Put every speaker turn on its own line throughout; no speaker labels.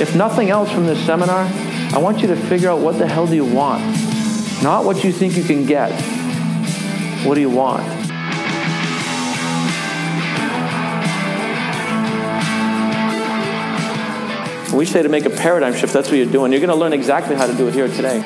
If nothing else from this seminar, I want you to figure out what the hell do you want? Not what you think you can get. What do you want? We say to make a paradigm shift, that's what you're doing. You're going to learn exactly how to do it here today.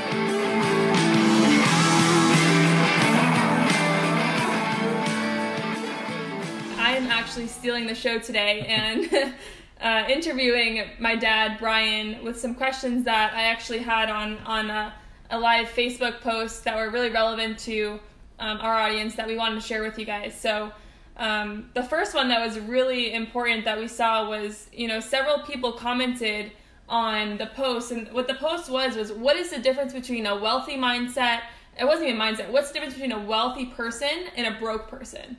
I am actually stealing the show today and uh, interviewing my dad, Brian, with some questions that I actually had on, on a, a live Facebook post that were really relevant to um, our audience that we wanted to share with you guys. So, um, the first one that was really important that we saw was, you know, several people commented on the post, and what the post was was, what is the difference between a wealthy mindset? It wasn't even mindset. What's the difference between a wealthy person and a broke person?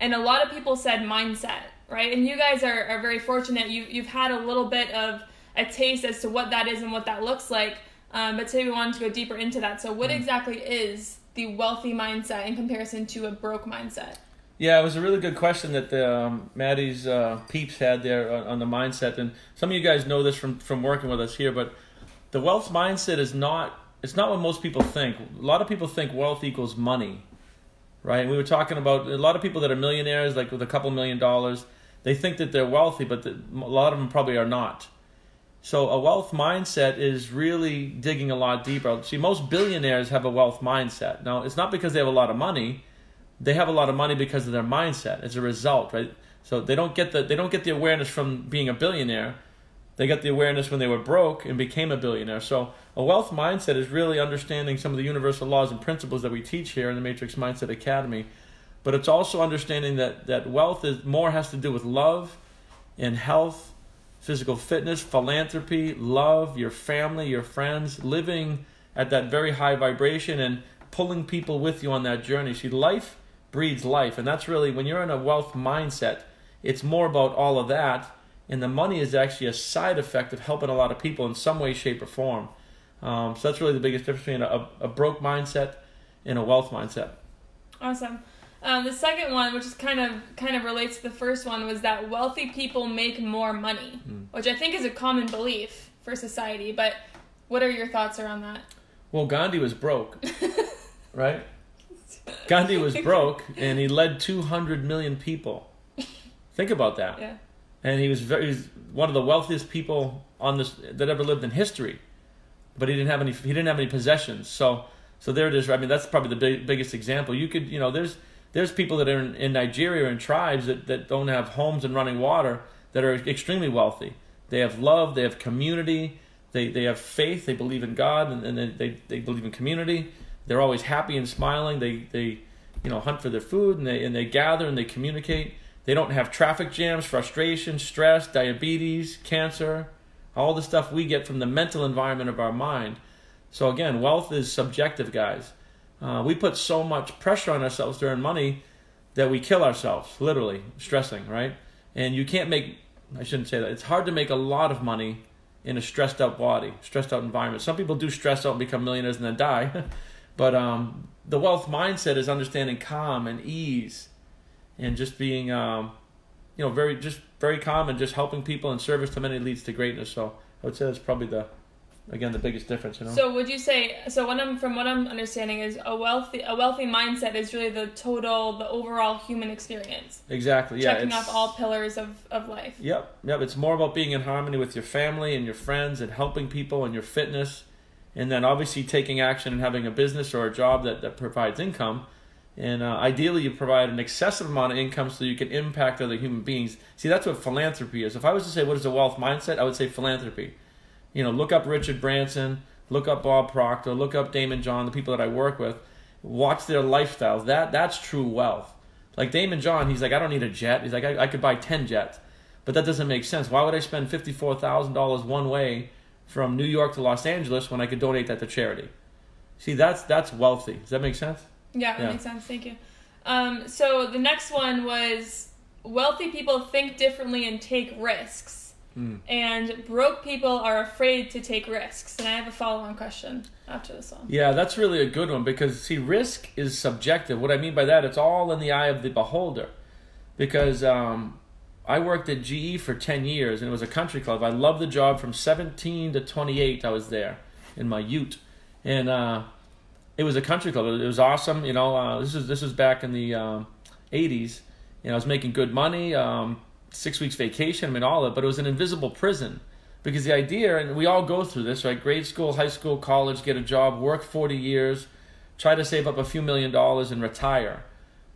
And a lot of people said mindset, right? And you guys are, are very fortunate. You you've had a little bit of a taste as to what that is and what that looks like. Um, but today we wanted to go deeper into that. So, what exactly is the wealthy mindset in comparison to a broke mindset?
Yeah, it was a really good question that the, um, Maddie's uh, peeps had there on, on the mindset, and some of you guys know this from from working with us here. But the wealth mindset is not it's not what most people think. A lot of people think wealth equals money, right? And we were talking about a lot of people that are millionaires, like with a couple million dollars. They think that they're wealthy, but the, a lot of them probably are not. So a wealth mindset is really digging a lot deeper. See, most billionaires have a wealth mindset. Now, it's not because they have a lot of money they have a lot of money because of their mindset as a result, right? So they don't get the they don't get the awareness from being a billionaire. They got the awareness when they were broke and became a billionaire. So a wealth mindset is really understanding some of the universal laws and principles that we teach here in the Matrix Mindset Academy. But it's also understanding that, that wealth is more has to do with love and health, physical fitness, philanthropy, love, your family, your friends, living at that very high vibration and pulling people with you on that journey. See, life breeds life. And that's really, when you're in a wealth mindset, it's more about all of that. And the money is actually a side effect of helping a lot of people in some way, shape, or form. Um, so that's really the biggest difference between a, a broke mindset and a wealth mindset.
Awesome. Um, the second one, which is kind of kind of relates to the first one, was that wealthy people make more money, mm. which I think is a common belief for society. But what are your thoughts around that?
Well, Gandhi was broke, right? Gandhi was broke and he led 200 million people. Think about that.
Yeah.
And he was very he's one of the wealthiest people on this that ever lived in history. But he didn't have any he didn't have any possessions. So so there it is. I mean that's probably the big, biggest example. You could, you know, there's there's people that are in, in Nigeria and tribes that, that don't have homes and running water that are extremely wealthy. They have love, they have community, they, they have faith, they believe in God, and, and they, they believe in community they're always happy and smiling. They they you know hunt for their food and they and they gather and they communicate. They don't have traffic jams, frustration, stress, diabetes, cancer, all the stuff we get from the mental environment of our mind. So again, wealth is subjective, guys. Uh, we put so much pressure on ourselves during money that we kill ourselves, literally stressing, right? And you can't make I shouldn't say that. It's hard to make a lot of money in a stressed out body, stressed out environment. Some people do stress out and become millionaires and then die. But um, the wealth mindset is understanding calm and ease, and just being, um, you know, very just very calm and just helping people in service to many leads to greatness. So I would say that's probably the again the biggest difference you know
so would you say so what i'm from what i'm understanding is a wealthy a wealthy mindset is really the total the overall human experience
exactly yeah
checking off all pillars of of life
yep yep it's more about being in harmony with your family and your friends and helping people and your fitness and then obviously taking action and having a business or a job that, that provides income. And uh, ideally, you provide an excessive amount of income so you can impact other human beings. See, that's what philanthropy is. If I was to say what is a wealth mindset, I would say philanthropy. You know, look up Richard Branson, look up Bob Proctor, look up Daymond John, the people that I work with. Watch their lifestyles. That that's true wealth. Like Daymond John, he's like, I don't need a jet. He's like, I, I could buy ten jets, but that doesn't make sense. Why would I spend fifty four thousand dollars one way from New York to Los Angeles when I could donate that to charity. See, that's that's wealthy. Does that make sense?
Yeah, that yeah. makes sense. Thank you. Um, so the next one was wealthy people think differently and take risks, mm. and broke people are afraid to take risks. And I have a follow-on question after this one.
Yeah, that's really a good one because see, risk is subjective. What I mean by that, it's all in the eye of the beholder, because um, I worked at GE for 10 years and it was a country club. I loved the job from 17 to 28. I was there in my ute. And uh, it was a country club. It was awesome. You know, uh, this is this was back in the um, 80s. You know, I was making good money, um, six weeks vacation, I mean, all of it, but it was an invisible prison. Because the idea, and we all go through this, right? Grade school, high school, college, get a job, work 40 years, try to save up a few million dollars and retire.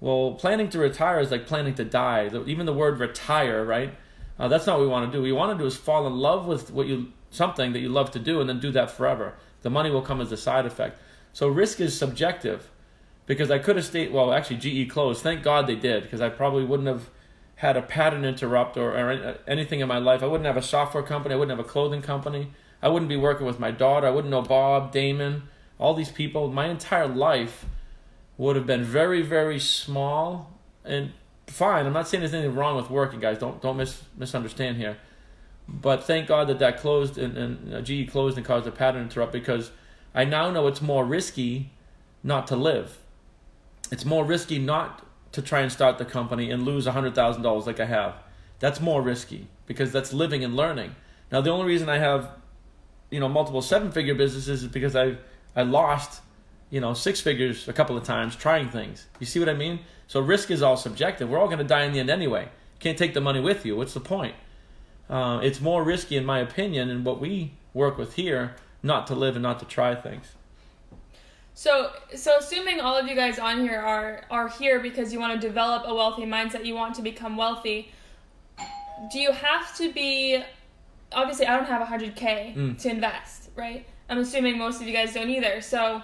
Well, planning to retire is like planning to die. Even the word retire, right? Uh, that's not what we want to do. What we want to do is fall in love with what you something that you love to do and then do that forever. The money will come as a side effect. So risk is subjective because I could have stayed. Well, actually, GE closed. Thank God they did because I probably wouldn't have had a pattern interrupt or, or anything in my life. I wouldn't have a software company. I wouldn't have a clothing company. I wouldn't be working with my daughter. I wouldn't know Bob, Daymond, all these people. My entire life would have been very, very small and fine. I'm not saying there's anything wrong with working, guys. Don't don't mis- misunderstand here. But thank God that that closed and, and GE closed and caused a pattern interrupt because I now know it's more risky not to live. It's more risky not to try and start the company and lose $100,000 like I have. That's more risky because that's living and learning. Now the only reason I have you know multiple seven-figure businesses is because I I lost you know six figures a couple of times trying things. You see what I mean? So risk is all subjective. We're all going to die in the end anyway. Can't take the money with you. What's the point? Uh, it's more risky, in my opinion, and what we work with here, not to live and not to try things.
So, so assuming all of you guys on here are are here because you want to develop a wealthy mindset, you want to become wealthy. Do you have to be? Obviously, I don't have 100k mm. to invest, right? I'm assuming most of you guys don't either. So,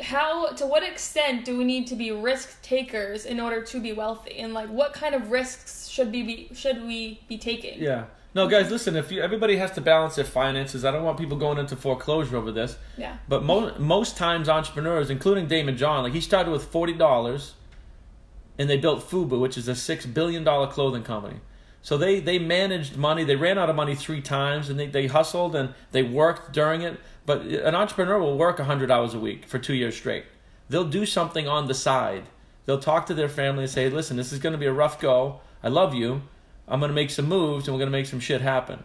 how to what extent do we need to be risk takers in order to be wealthy and like what kind of risks should be, be should we be taking
yeah no guys listen if you everybody has to balance their finances i don't want people going into foreclosure over this
yeah
but mo- most times entrepreneurs including Daymond John like he started with $40 and they built fubu which is a $6 billion clothing company so they they managed money they ran out of money three times and they, they hustled and they worked during it but an entrepreneur will work 100 hours a week for two years straight. They'll do something on the side. They'll talk to their family and say, listen, this is going to be a rough go. I love you. I'm going to make some moves and we're going to make some shit happen.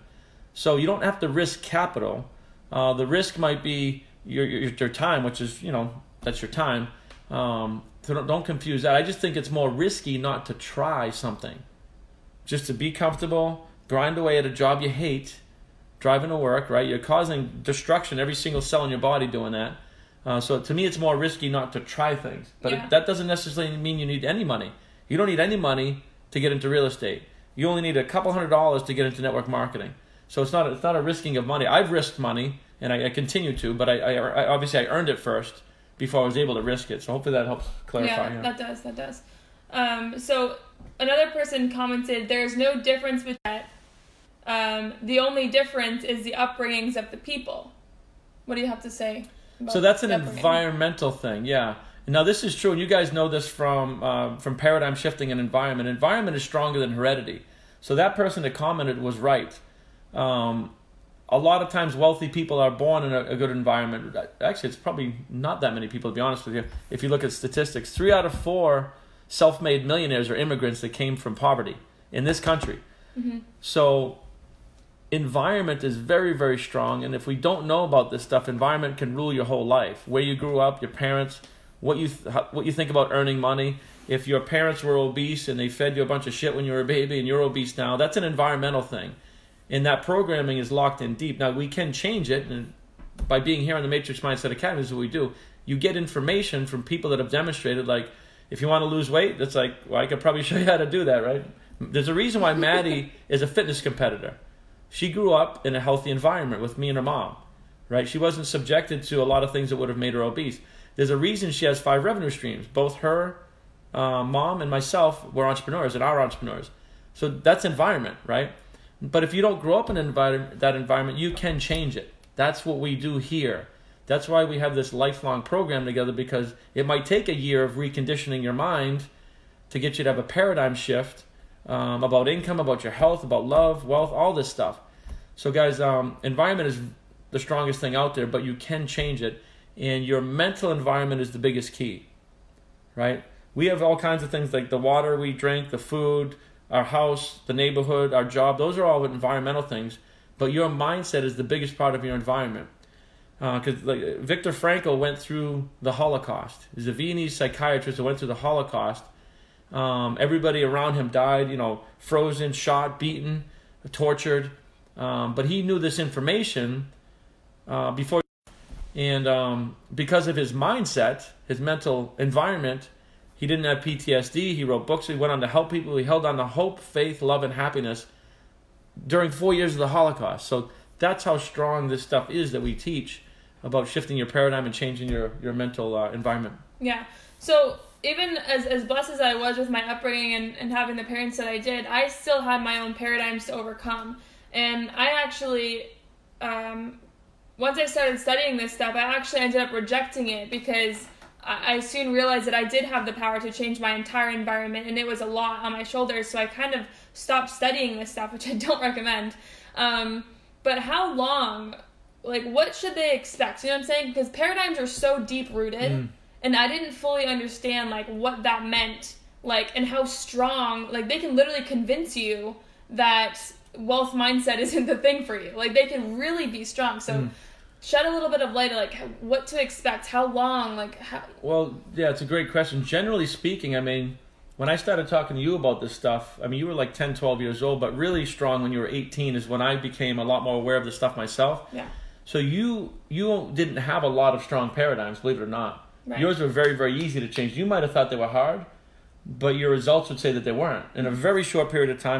So you don't have to risk capital. Uh, the risk might be your, your, your, time, which is, you know, that's your time. Um, so don't, don't confuse that. I just think it's more risky not to try something. Just to be comfortable, grind away at a job you hate, driving to work, right? You're causing destruction every single cell in your body doing that. Uh, so to me, it's more risky not to try things. But yeah. it, that doesn't necessarily mean you need any money. You don't need any money to get into real estate. You only need a couple hundred dollars to get into network marketing. So it's not it's not a risking of money. I've risked money and I, I continue to, but I, I, I, obviously I earned it first before I was able to risk it. So hopefully that helps clarify.
Yeah, yeah. that does. That does. Um, so another person commented, "There's no difference between that um, the only difference is the upbringings of the people. What do you have to say?
so that's an environmental thing, yeah. Now this is true, and you guys know this from uh, from paradigm shifting and environment. Environment is stronger than heredity. So that person that commented was right. Um, a lot of times, wealthy people are born in a, a, good environment. Actually, it's probably not that many people, to be honest with you. If you look at statistics, three out of four self-made millionaires are immigrants that came from poverty in this country. Mm-hmm. So environment is very very strong and if we don't know about this stuff environment can rule your whole life where you grew up your parents what you th- what you think about earning money. If your parents were obese and they fed you a bunch of shit when you were a baby and you're obese now that's an environmental thing. And that programming is locked in deep. Now we can change it and by being here on the matrix mindset academy is what we do. You get information from people that have demonstrated like if you want to lose weight that's like well i could probably show you how to do that right? There's a reason why maddie is a fitness competitor. She grew up in a healthy environment with me and her mom, right? She wasn't subjected to a lot of things that would have made her obese. There's a reason she has five revenue streams. Both her uh, mom and myself were entrepreneurs and are entrepreneurs. So that's environment, right? But if you don't grow up in envir- that environment, you can change it. That's what we do here. That's why we have this lifelong program together because it might take a year of reconditioning your mind to get you to have a paradigm shift um, about income, about your health, about love, wealth, all this stuff. So, guys, um, environment is the strongest thing out there, but you can change it, and your mental environment is the biggest key, right? We have all kinds of things like the water we drink, the food, our house, the neighborhood, our job. Those are all environmental things. But your mindset is the biggest part of your environment. Because uh, like Viktor Frankl went through the Holocaust. He's a Viennese psychiatrist that went through the Holocaust. Um, everybody around him died, you know, frozen, shot, beaten, tortured. Um, but he knew this information uh, before, and um, because of his mindset, his mental environment, he didn't have PTSD. He wrote books. He went on to help people. He held on to hope, faith, love, and happiness during four years of the Holocaust. So that's how strong this stuff is that we teach about shifting your paradigm and changing your your mental uh, environment.
Yeah. So even as, as blessed as I was with my upbringing and, and having the parents that I did, I still had my own paradigms to overcome. And I actually, um, once I started studying this stuff, I actually ended up rejecting it because I, soon realized that I did have the power to change my entire environment and it was a lot on my shoulders. So I kind of stopped studying this stuff, which I don't recommend. Um, but how long, like, what should they expect? You know what I'm saying? Because paradigms are so deep rooted. Mm and I didn't fully understand like what that meant, like and how strong like they can literally convince you that wealth mindset isn't the thing for you. Like they can really be strong. So mm. Shed a little bit of light like what to expect, how long, like how
Well, yeah, it's a great question. Generally speaking, I mean, when I started talking to you about this stuff, I mean, you were like 10, 12 years old, but really strong when you were 18 is when I became a lot more aware of this stuff myself.
Yeah.
So you you didn't have a lot of strong paradigms, believe it or not. Right. Yours were very, very easy to change. You might have thought they were hard, but your results would say that they weren't. In a very short period of time,